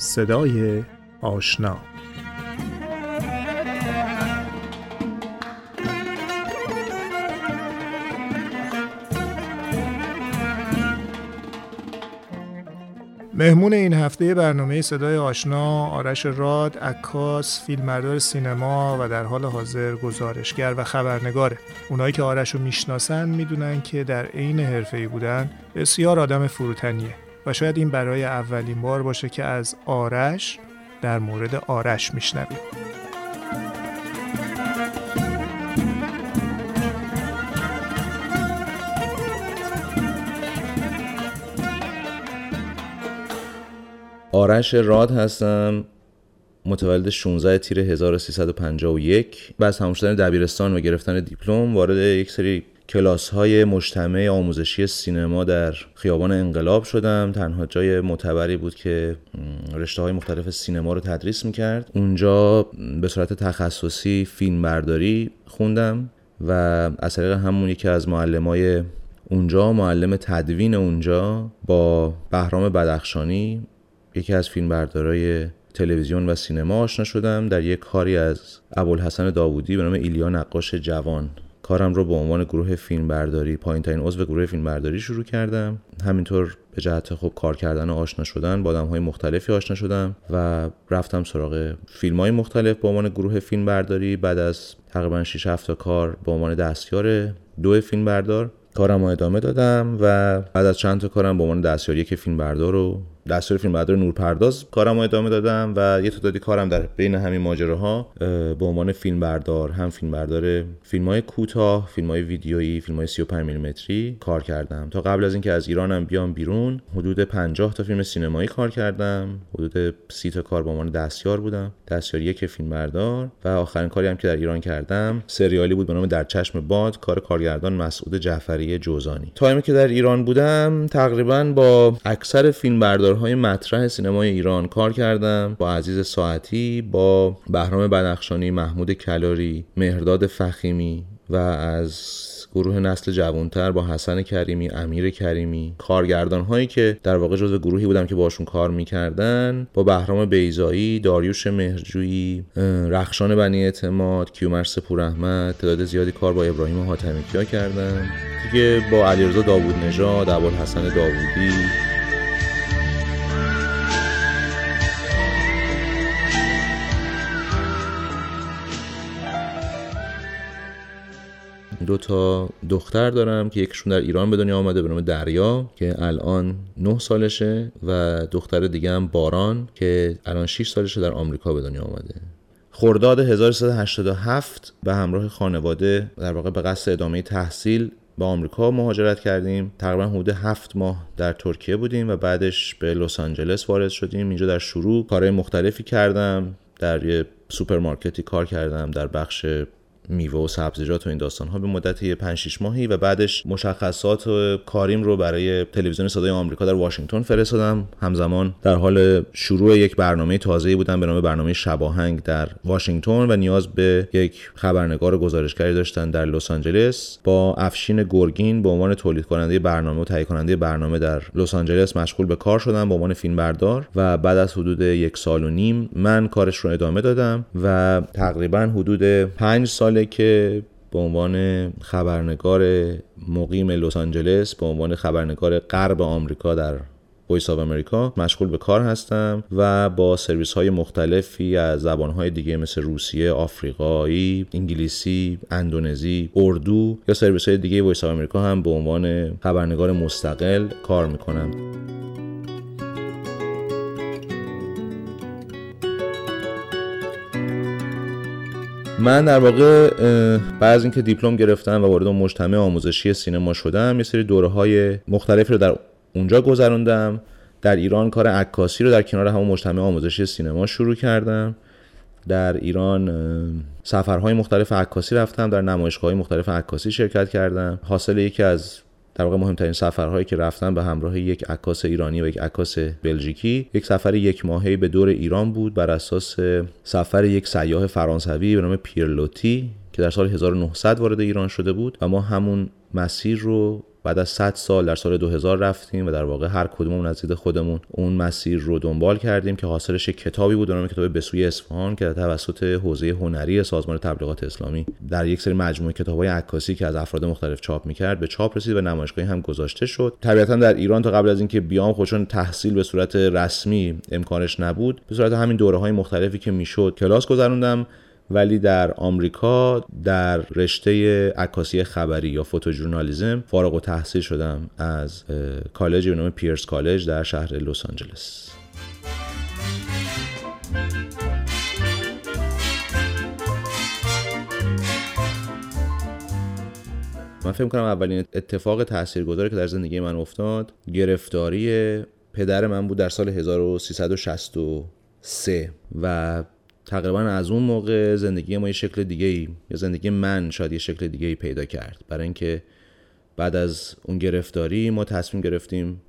صدای آشنا. مهمون این هفته برنامه صدای آشنا آرش راد عکاس فیلمبردار سینما و در حال حاضر گزارشگر و خبرنگاره. اونایی که آرش رو می‌شناسن می‌دونن که در عین حرفه‌ای بودن بسیار آدم فروتنیه. و شاید این برای اولین بار باشه که از آرش در مورد آرش میشنویم. آرش راد هستم متولد 16 تیر 1351 بعد از تمام دبیرستان و گرفتن دیپلم وارد یک سری کلاس های مجتمع آموزشی سینما در خیابان انقلاب شدم. تنها جای معتبری بود که رشته های مختلف سینما رو تدریس می‌کرد. اونجا به صورت تخصصی فیلم برداری خوندم و از طریق همون یکی از معلم اونجا معلم تدوین اونجا با بهرام بدخشانی یکی از فیلمبردارای تلویزیون و سینما آشنا شدم. در یک کاری از ابوالحسن داوودی به نام ایلیا نقاش جوان کارم رو به عنوان گروه فیلم برداری پایین ترین عضو گروه فیلم برداری شروع کردم. همینطور به جهت خوب کار کردن و آشنا شدن با آدم های مختلفی آشنا شدم و رفتم سراغ فیلم های مختلف به عنوان گروه فیلم برداری بعد از تقریبا 6 7 تا کار به عنوان دستیار دو فیلم بردار کارم رو ادامه دادم و بعد از چند تا کارم به عنوان دستیار یک فیلم بردار رو دستور فیلم بردار نورپرداز کارم رو ادامه دادم و یه تعدادی کارم در بین همین ماجراها به عنوان فیلم بردار هم فیلم بردار فیلم های کوتاه فیلم های ویدیویی فیلم های 35 میلیمتری کار کردم. تا قبل از اینکه از ایرانم بیام بیرون حدود 50 تا فیلم سینمایی کار کردم. حدود 30 تا کار به عنوان دستیار بودم. دستیار یک فیلم بردار. و آخرین کاری هم که در ایران کردم سریالی بود به نام در چشم باد کار کارگردان مسعود جعفری جوزانی. تایمی که در ایران بودم تقریبا با اکثر فیلم های مطرح سینمای ایران کار کردم با عزیز ساعتی با بهرام بنخشانی محمود کلاری مهرداد فخیمی و از گروه نسل جوانتر با حسن کریمی امیر کریمی. کارگردان هایی که در واقع جزو گروهی بودم که باشون کار می‌کردن با بهرام بیزایی داریوش مهرجویی رخشان بنی اعتماد کیومرس پور احمد. تعداد زیادی کار با ابراهیم حاتمی کیا کردم. دیگه با علیرضا داوود نژاد حسن داوودی. دو تا دختر دارم که یکشون در ایران به دنیا آمده به نام دریا که الان 9 سالشه و دختر دیگه هم باران که الان 6 سالشه در آمریکا به دنیا آمده. خرداد 1387 به همراه خانواده در واقع به قصد ادامه تحصیل به آمریکا مهاجرت کردیم. تقریبا حدود هفت ماه در ترکیه بودیم و بعدش به لس آنجلس وارد شدیم. اینجا در شروع کارهای مختلفی کردم در یه سوپرمارکتی کار کردم در بخش میوه و سبزیجات و این داستان ها به مدت 5 6 ماهی و بعدش مشخصات و کاریم رو برای تلویزیون صدای آمریکا در واشنگتن فرستادم. همزمان در حال شروع یک برنامه تازه‌ای بودم به نام برنامه شباهنگ در واشنگتن و نیاز به یک خبرنگار گزارشگری داشتن در لس آنجلس. با افشین گرگین به عنوان تولید کننده برنامه و تهیه کننده برنامه در لس آنجلس مشغول به کار شدم به عنوان فیلمبردار و بعد از حدود یک سال و نیم من کارش رو ادامه دادم و تقریبا حدود پنج سال که به عنوان خبرنگار مقیم لس آنجلس به عنوان خبرنگار غرب آمریکا در Voice of America مشغول به کار هستم و با سرویس های مختلفی از زبان های دیگه مثل روسیه، آفریقایی، انگلیسی، اندونزی، اردو یا سرویس های دیگه Voice of America هم به عنوان خبرنگار مستقل کار می‌کنم. من در واقع بعد از اینکه دیپلم گرفتم و وارد مجتمع آموزشی سینما شدم یه سری دوره های مختلفی رو در اونجا گذروندم. در ایران کار عکاسی رو در کنار همون مجتمع آموزشی سینما شروع کردم. در ایران سفرهای مختلف عکاسی رفتم. در نمایشگاه مختلف عکاسی شرکت کردم. حاصل یکی از در واقع مهمترین سفرهایی که رفتم به همراه یک عکاس ایرانی و یک عکاس بلژیکی یک سفر یک ماهه به دور ایران بود بر اساس سفر یک سیاه فرانسوی به نام پیرلوتی که در سال 1900 وارد ایران شده بود و ما همون مسیر رو بعد از 100 سال در سال 2000 رفتیم و در واقع هر کدوممون از دید خودمون اون مسیر رو دنبال کردیم که حاصلش کتابی بود نام کتاب بسوی اصفهان که توسط حوزه هنری سازمان تبلیغات اسلامی در یک سری مجموعه کتاب‌های عکاسی که از افراد مختلف چاپ می‌کرد به چاپ رسید و نمایشگاهی هم گذاشته شد. طبیعتا در ایران تا قبل از اینکه بیام خودشون تحصیل به صورت رسمی امکانش نبود به صورت همین دوره های مختلفی که می‌شد کلاس گذروندم. ولی در آمریکا در رشته عکاسی خبری یا فوتوژورنالیزم فارغ و تحصیل شدم از کالجی به نام پیرس کالج در شهر لس آنجلس. من فکر کنم اولین اتفاق تاثیرگذاری که در زندگی من افتاد گرفتاری پدر من بود در سال 1363 و تقریبا از اون موقع زندگی ما یه شکل دیگه ای یا زندگی من شاید یه شکل دیگه ای پیدا کرد. برای اینکه بعد از اون گرفتاری ما تصمیم گرفتیم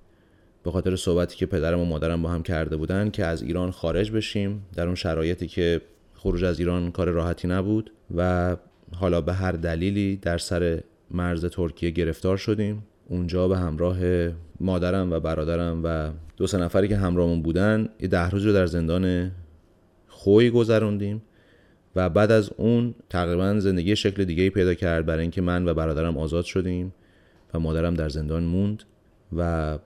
به خاطر صحبتی که پدرم و مادرم با هم کرده بودن که از ایران خارج بشیم. در اون شرایطی که خروج از ایران کار راحتی نبود و حالا به هر دلیلی در سر مرز ترکیه گرفتار شدیم. اونجا به همراه مادرم و برادرم و دو سه نفری که همراهمون بودن یه ده روز رو در زندان خوی گذروندیم و بعد از اون تقریبا زندگی شکل دیگه پیدا کرد برای اینکه من و برادرم آزاد شدیم و مادرم در زندان موند و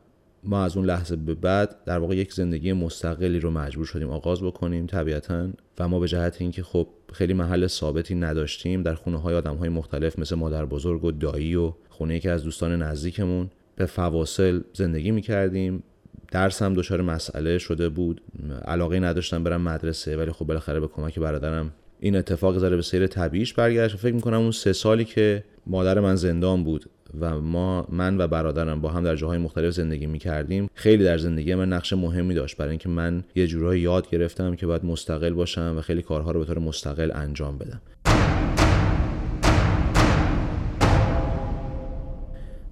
ما از اون لحظه به بعد در واقع یک زندگی مستقلی رو مجبور شدیم آغاز بکنیم طبیعتا و ما به جهت اینکه خب خیلی محل ثابتی نداشتیم در خونه های آدم های مختلف مثل مادر بزرگ و دایی و خونه یکی از دوستان نزدیکمون به فواصل زندگی می کردیم درس هم دچار مسئله شده بود. علاقه نداشتم برم مدرسه ولی خب بالاخره به کمک برادرم این اتفاق ذره به سیر طبیعیش برگشت. فکر می‌کنم اون سه سالی که مادر من زندان بود و ما من و برادرم با هم در جاهای مختلف زندگی می کردیم خیلی در زندگی من نقش مهمی داشت. برای اینکه من یه جورایی یاد گرفتم که باید مستقل باشم و خیلی کارها رو به طور مستقل انجام بدم.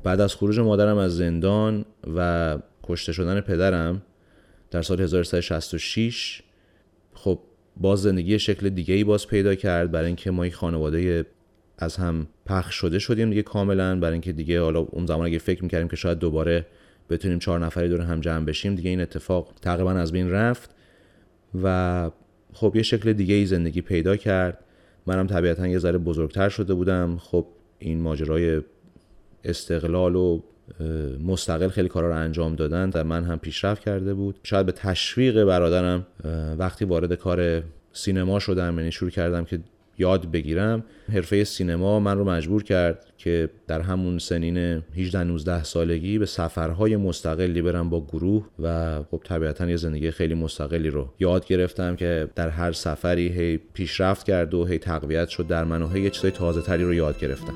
بعد از خروج مادرم از زندان و کشته شدن پدرم در سال 1366 خب باز زندگی شکل دیگه ای باز پیدا کرد. برای اینکه ما یک خانواده از هم پخش شده شدیم دیگه کاملا. برای اینکه دیگه حالا اون زمان اگه فکر می‌کردیم که شاید دوباره بتونیم چهار نفری دور هم جمع بشیم دیگه این اتفاق تقریبا از بین رفت و خب یه شکل دیگه ای زندگی پیدا کرد. منم طبیعتا یه ذره بزرگتر شده بودم. خب این ماجرای استقلال و مستقل خیلی کارا رو انجام دادن و من هم پیشرفت کرده بود. شاید به تشویق برادرم وقتی وارد کار سینما شدم یعنی شروع کردم که یاد بگیرم حرفه سینما من رو مجبور کرد که در همون سنین 18 19 سالگی به سفرهای مستقلی برم با گروه و خب طبیعتا یه زندگی خیلی مستقلی رو یاد گرفتم که در هر سفری هی پیشرفت کرد و هی تقویت شد در من و هی یه چیزای تازه تری رو یاد گرفتم.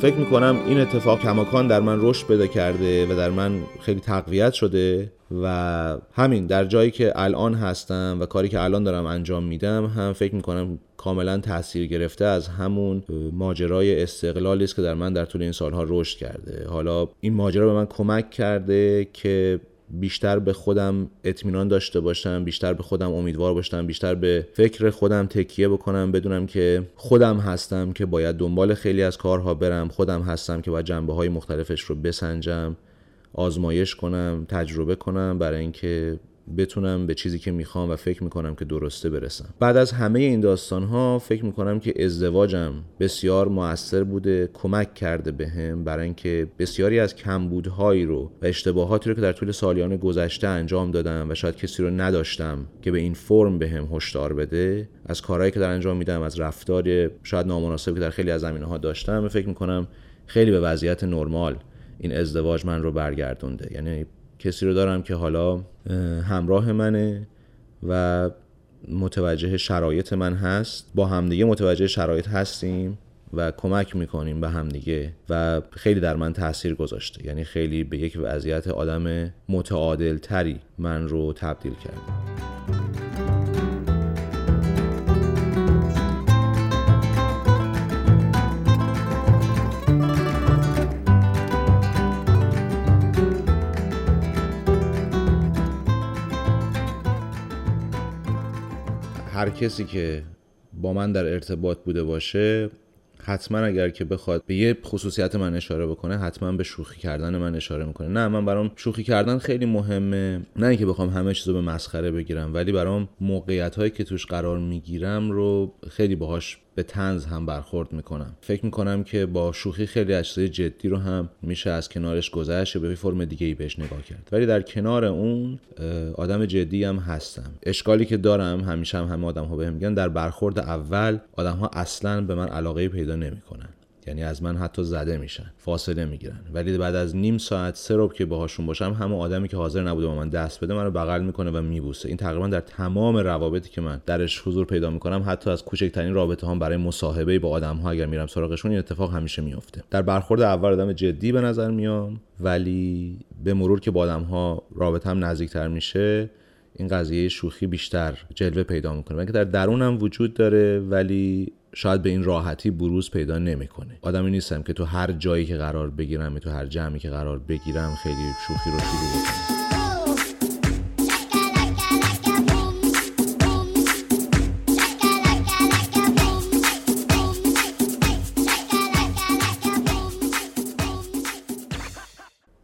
فکر می‌کنم این اتفاق کماکان در من رشد پیدا کرده و در من خیلی تقویت شده و همین در جایی که الان هستم و کاری که الان دارم انجام میدم هم فکر می‌کنم کاملا تاثیر گرفته از همون ماجرای استقلالی است که در من در طول این سالها رشد کرده. حالا این ماجرا به من کمک کرده که بیشتر به خودم اطمینان داشته باشم بیشتر به خودم امیدوار باشم بیشتر به فکر خودم تکیه بکنم بدونم که خودم هستم که باید دنبال خیلی از کارها برم خودم هستم که باید جنبه های مختلفش رو بسنجم آزمایش کنم تجربه کنم برای اینکه بتونم به چیزی که می‌خوام و فکر می‌کنم که درسته برسم. بعد از همه این داستان ها فکر می‌کنم که ازدواجم بسیار موثر بوده کمک کرده بهم به برای اینکه بسیاری از کمبودهایی رو و اشتباهاتی رو که در طول سالیان گذشته انجام دادم و شاید کسی رو نداشتم که به این فرم بهم هشدار بده از کارهایی که در انجام میدم از رفتار شاید نامناسبی که در خیلی از زمینه ها داشتم فکر می‌کنم خیلی به وضعیت نرمال این ازدواج من رو برگردونده. یعنی کسی رو دارم که حالا همراه منه و متوجه شرایط من هست. با همدیگه متوجه شرایط هستیم و کمک می‌کنیم به همدیگه و خیلی در من تاثیر گذاشته. یعنی خیلی به یک وضعیت آدم متعادل تری من رو تبدیل کرده هر کسی که با من در ارتباط بوده باشه حتما اگر که بخواد به یه خصوصیت من اشاره بکنه حتما به شوخی کردن من اشاره می‌کنه. نه من برام شوخی کردن خیلی مهمه. نه اینکه بخوام همه چیزو به مسخره بگیرم ولی برام موقعیت هایی که توش قرار می‌گیرم رو خیلی باهاش به تنز هم برخورد می‌کنم. فکر می‌کنم که با شوخی خیلی از جدی رو هم میشه از کنارش گذشت به فرم دیگه ای بهش نگاه کرد. ولی در کنار اون آدم جدی هم هستم. اشکالی که دارم همیشه هم همه آدم ها بهم میگن در برخورد اول آدم ها اصلا به من علاقه پیدا نمی‌کنن. یعنی از من حتی زده میشن فاصله می‌گیرن. ولی بعد از نیم ساعت سه که باهاشون باشم همون آدمی که حاضر نبوده با من دست بده منو بغل می‌کنه و میبوسه. این تقریبا در تمام روابطی که من درش حضور پیدا می‌کنم حتی از کوچکترین رابطه هم برای مصاحبه با آدم ها اگر میرم سراغشون این اتفاق همیشه میفته در برخورد اول آدم جدی به نظر میام ولی به مرور که با آدم ها رابطه هم نزدیکتر میشه این قضیه شوخی بیشتر جلوه پیدا می‌کنه. که در درونم وجود داره ولی شاید به این راحتی بروز پیدا نمی‌کنه. آدمی نیستم که تو هر جایی که قرار بگیرم تو هر جمعی که قرار بگیرم خیلی شوخی رو شروع بکنم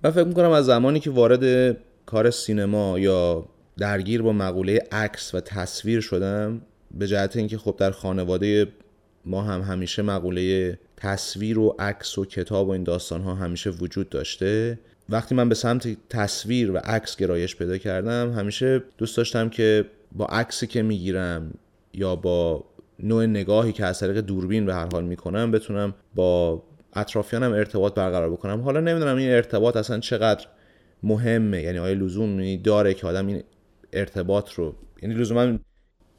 من فکر می‌کنم از زمانی که وارد کار سینما یا درگیر با مقوله عکس و تصویر شدم به جهت اینکه خب در خانواده ما هم همیشه مقوله تصویر و عکس و کتاب و این داستان ها همیشه وجود داشته. وقتی من به سمت تصویر و عکس گرایش پیدا کردم همیشه دوست داشتم که با عکسی که می‌گیرم یا با نوع نگاهی که از طریق دوربین به هر حال می‌کنم بتونم با اطرافیانم ارتباط برقرار بکنم. حالا نمی‌دونم این ارتباط اصلا چقدر مهمه یعنی آیا لزوم داره که آدم این ارتباط رو یعنی لزوما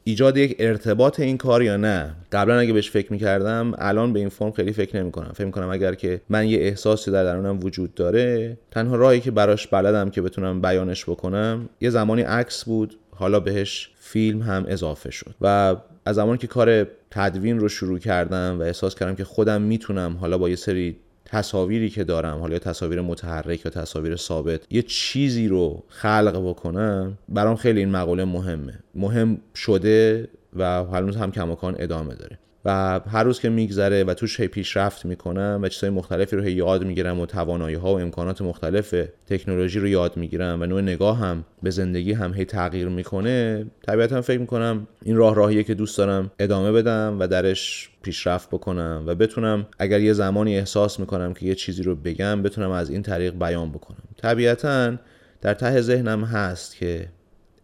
ایجاد یک ارتباط این کار یا نه. قبلا اگه بهش فکر می‌کردم الان به این فرم خیلی فکر نمی‌کنم. فکر می‌کنم اگر که من یه احساسی در درونم وجود داره تنها راهی که براش بلدم که بتونم بیانش بکنم یه زمانی عکس بود حالا بهش فیلم هم اضافه شد. و از زمانی که کار تدوین رو شروع کردم و احساس کردم که خودم می‌تونم حالا با یه سری تصاویری که دارم حالا تصاویر متحرک یا تصاویر ثابت یه چیزی رو خلق بکنم برام خیلی این مقوله مهمه. مهم شده و هنوز هم کماکان ادامه داره. و هر روز که میگذره و توش هی پیشرفت می‌کنم و چیزهای مختلفی رو هی یاد می‌گیرم و توانایی ها و امکانات مختلف تکنولوژی رو یاد می‌گیرم و نوع نگاه هم به زندگی هم هی تغییر می‌کنه طبیعتا فکر می‌کنم این راه راهیه که دوست دارم ادامه بدم و درش پیشرفت بکنم و بتونم اگر یه زمانی احساس می‌کنم که یه چیزی رو بگم بتونم از این طریق بیان بکنم. طبیعتا در ته ذهنم هست که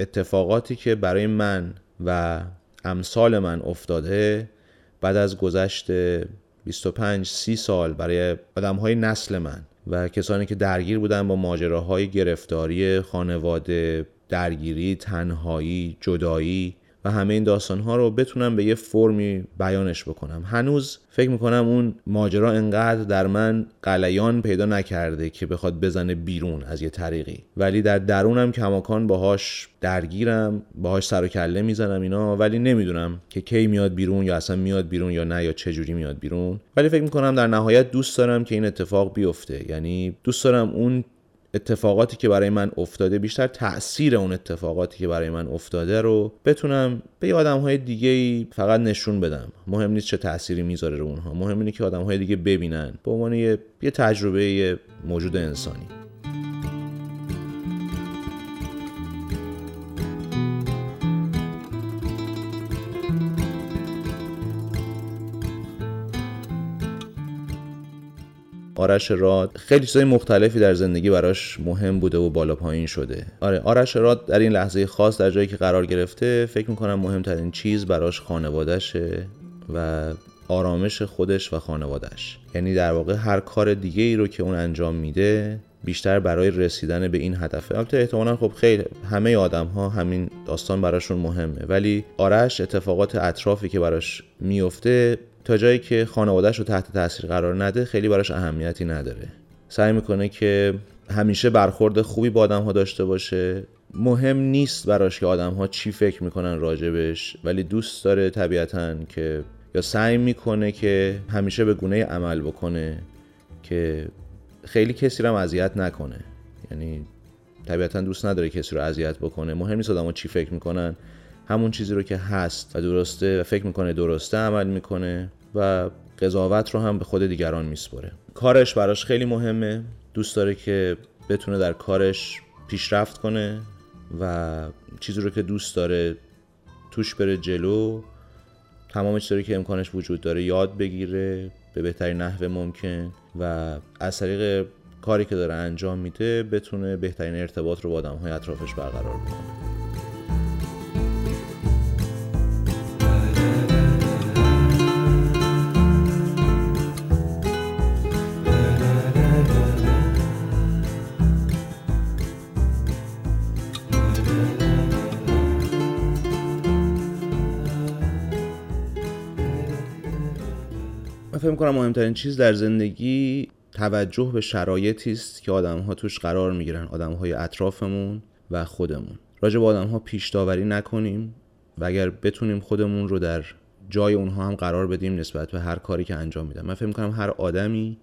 اتفاقاتی که برای من و امثال من افتاده بعد از گذشت 25 30 سال برای آدم های نسل من و کسانی که درگیر بودن با ماجراهای گرفتاری خانواده درگیری تنهایی جدایی و همه این داستان ها رو بتونم به یه فرمی بیانش بکنم. هنوز فکر می‌کنم اون ماجرا انقدر در من قلیان پیدا نکرده که بخواد بزنه بیرون از یه طریقی. ولی در درونم کماکان باهاش درگیرم باهاش سر و کله می‌زنم اینا ولی نمی‌دونم که کی میاد بیرون یا اصلا میاد بیرون یا نه یا چه جوری میاد بیرون. ولی فکر می‌کنم در نهایت دوست دارم که این اتفاق بیفته. یعنی دوست دارم اون اتفاقاتی که برای من افتاده بیشتر تاثیر اون اتفاقاتی که برای من افتاده رو بتونم به آدم های دیگه فقط نشون بدم. مهم نیست چه تأثیری می‌ذاره رو اونها. مهم اینه که آدم های دیگه ببینن. به عنوان یه تجربه موجود انسانی. آرش راد خیلی چیزای مختلفی در زندگی براش مهم بوده و بالا پایین شده. آره آرش راد در این لحظه خاص در جایی که قرار گرفته فکر می‌کنم مهمترین چیز براش خانوادهشه و آرامش خودش و خانوادهش. یعنی در واقع هر کار دیگه ای رو که اون انجام میده بیشتر برای رسیدن به این هدفه. البته احتمالا خب خیلی همه آدم ها همین داستان براشون مهمه. ولی آرش اتفاقات اطرافی که براش میفته تا جایی که خانوادهش رو تحت تاثیر قرار نده خیلی براش اهمیتی نداره. سعی می‌کنه که همیشه برخورد خوبی با آدم ها داشته باشه. مهم نیست براش که آدم ها چی فکر می‌کنن راجبش ولی دوست داره طبیعتا که یا سعی می‌کنه که همیشه به گونه عمل بکنه که خیلی کسی رو اذیت نکنه. یعنی طبیعتا دوست نداره کسی رو اذیت بکنه. مهم نیست آدم ها چی فکر می‌کنن. همون چیزی رو که هست و درسته و فکر می‌کنه درسته عمل می‌کنه و قضاوت رو هم به خود دیگران میسپره کارش براش خیلی مهمه. دوست داره که بتونه در کارش پیشرفت کنه و چیزی رو که دوست داره توش بره جلو. تمام چیزی که امکانش وجود داره یاد بگیره به بهترین نحو ممکن و از طریق کاری که داره انجام میده بتونه بهترین ارتباط رو با آدم های اطرافش برقرار بکنه. فکر کنم مهمترین چیز در زندگی توجه به شرایطی است که آدم ها توش قرار می‌گیرن آدم های اطرافمون و خودمون. راجع به آدم ها پیش داوری نکنیم و اگر بتونیم خودمون رو در جای اونها هم قرار بدیم نسبت به هر کاری که انجام میدن. من فکر می‌کنم هر آدمی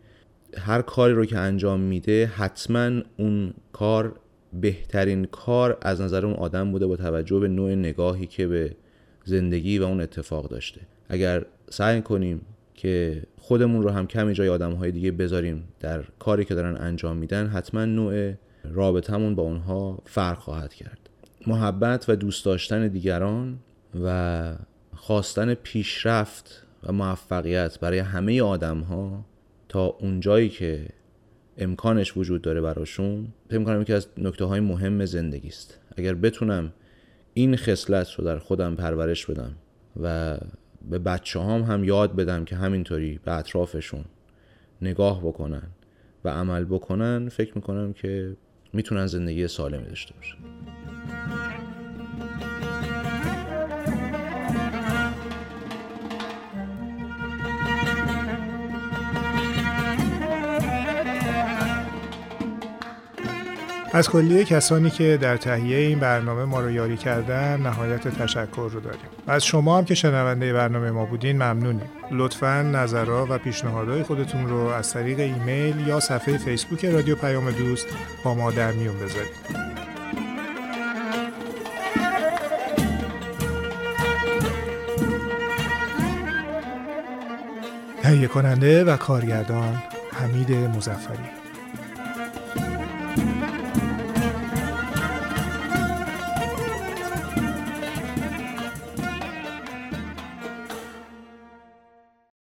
هر کاری رو که انجام میده حتما اون کار بهترین کار از نظر اون آدم بوده با توجه به نوع نگاهی که به زندگی و اون اتفاق داشته. اگر سعی کنیم که خودمون رو هم کمی جای آدم های دیگه بذاریم در کاری که دارن انجام میدن حتما نوع رابطمون با اونها فرق خواهد کرد. محبت و دوست داشتن دیگران و خواستن پیشرفت و موفقیت برای همه آدم ها تا اونجایی که امکانش وجود داره براشون فکر کنم یکی از نکته های مهم زندگی است. اگر بتونم این خصلت رو در خودم پرورش بدم و به بچه هام هم یاد بدم که همینطوری به اطرافشون نگاه بکنن و عمل بکنن فکر می‌کنم که می‌تونن زندگی سالمی داشته باشن. از کلیه کسانی که در تهیه این برنامه ما رو یاری کردن نهایت تشکر رو داریم. از شما هم که شنونده برنامه ما بودین ممنونیم. لطفا نظرها و پیشنهادهای خودتون رو از طریق ایمیل یا صفحه فیسبوک رادیو پیام دوست با ما در میون بذارید. تهیه کننده و کارگردان حمید مزفری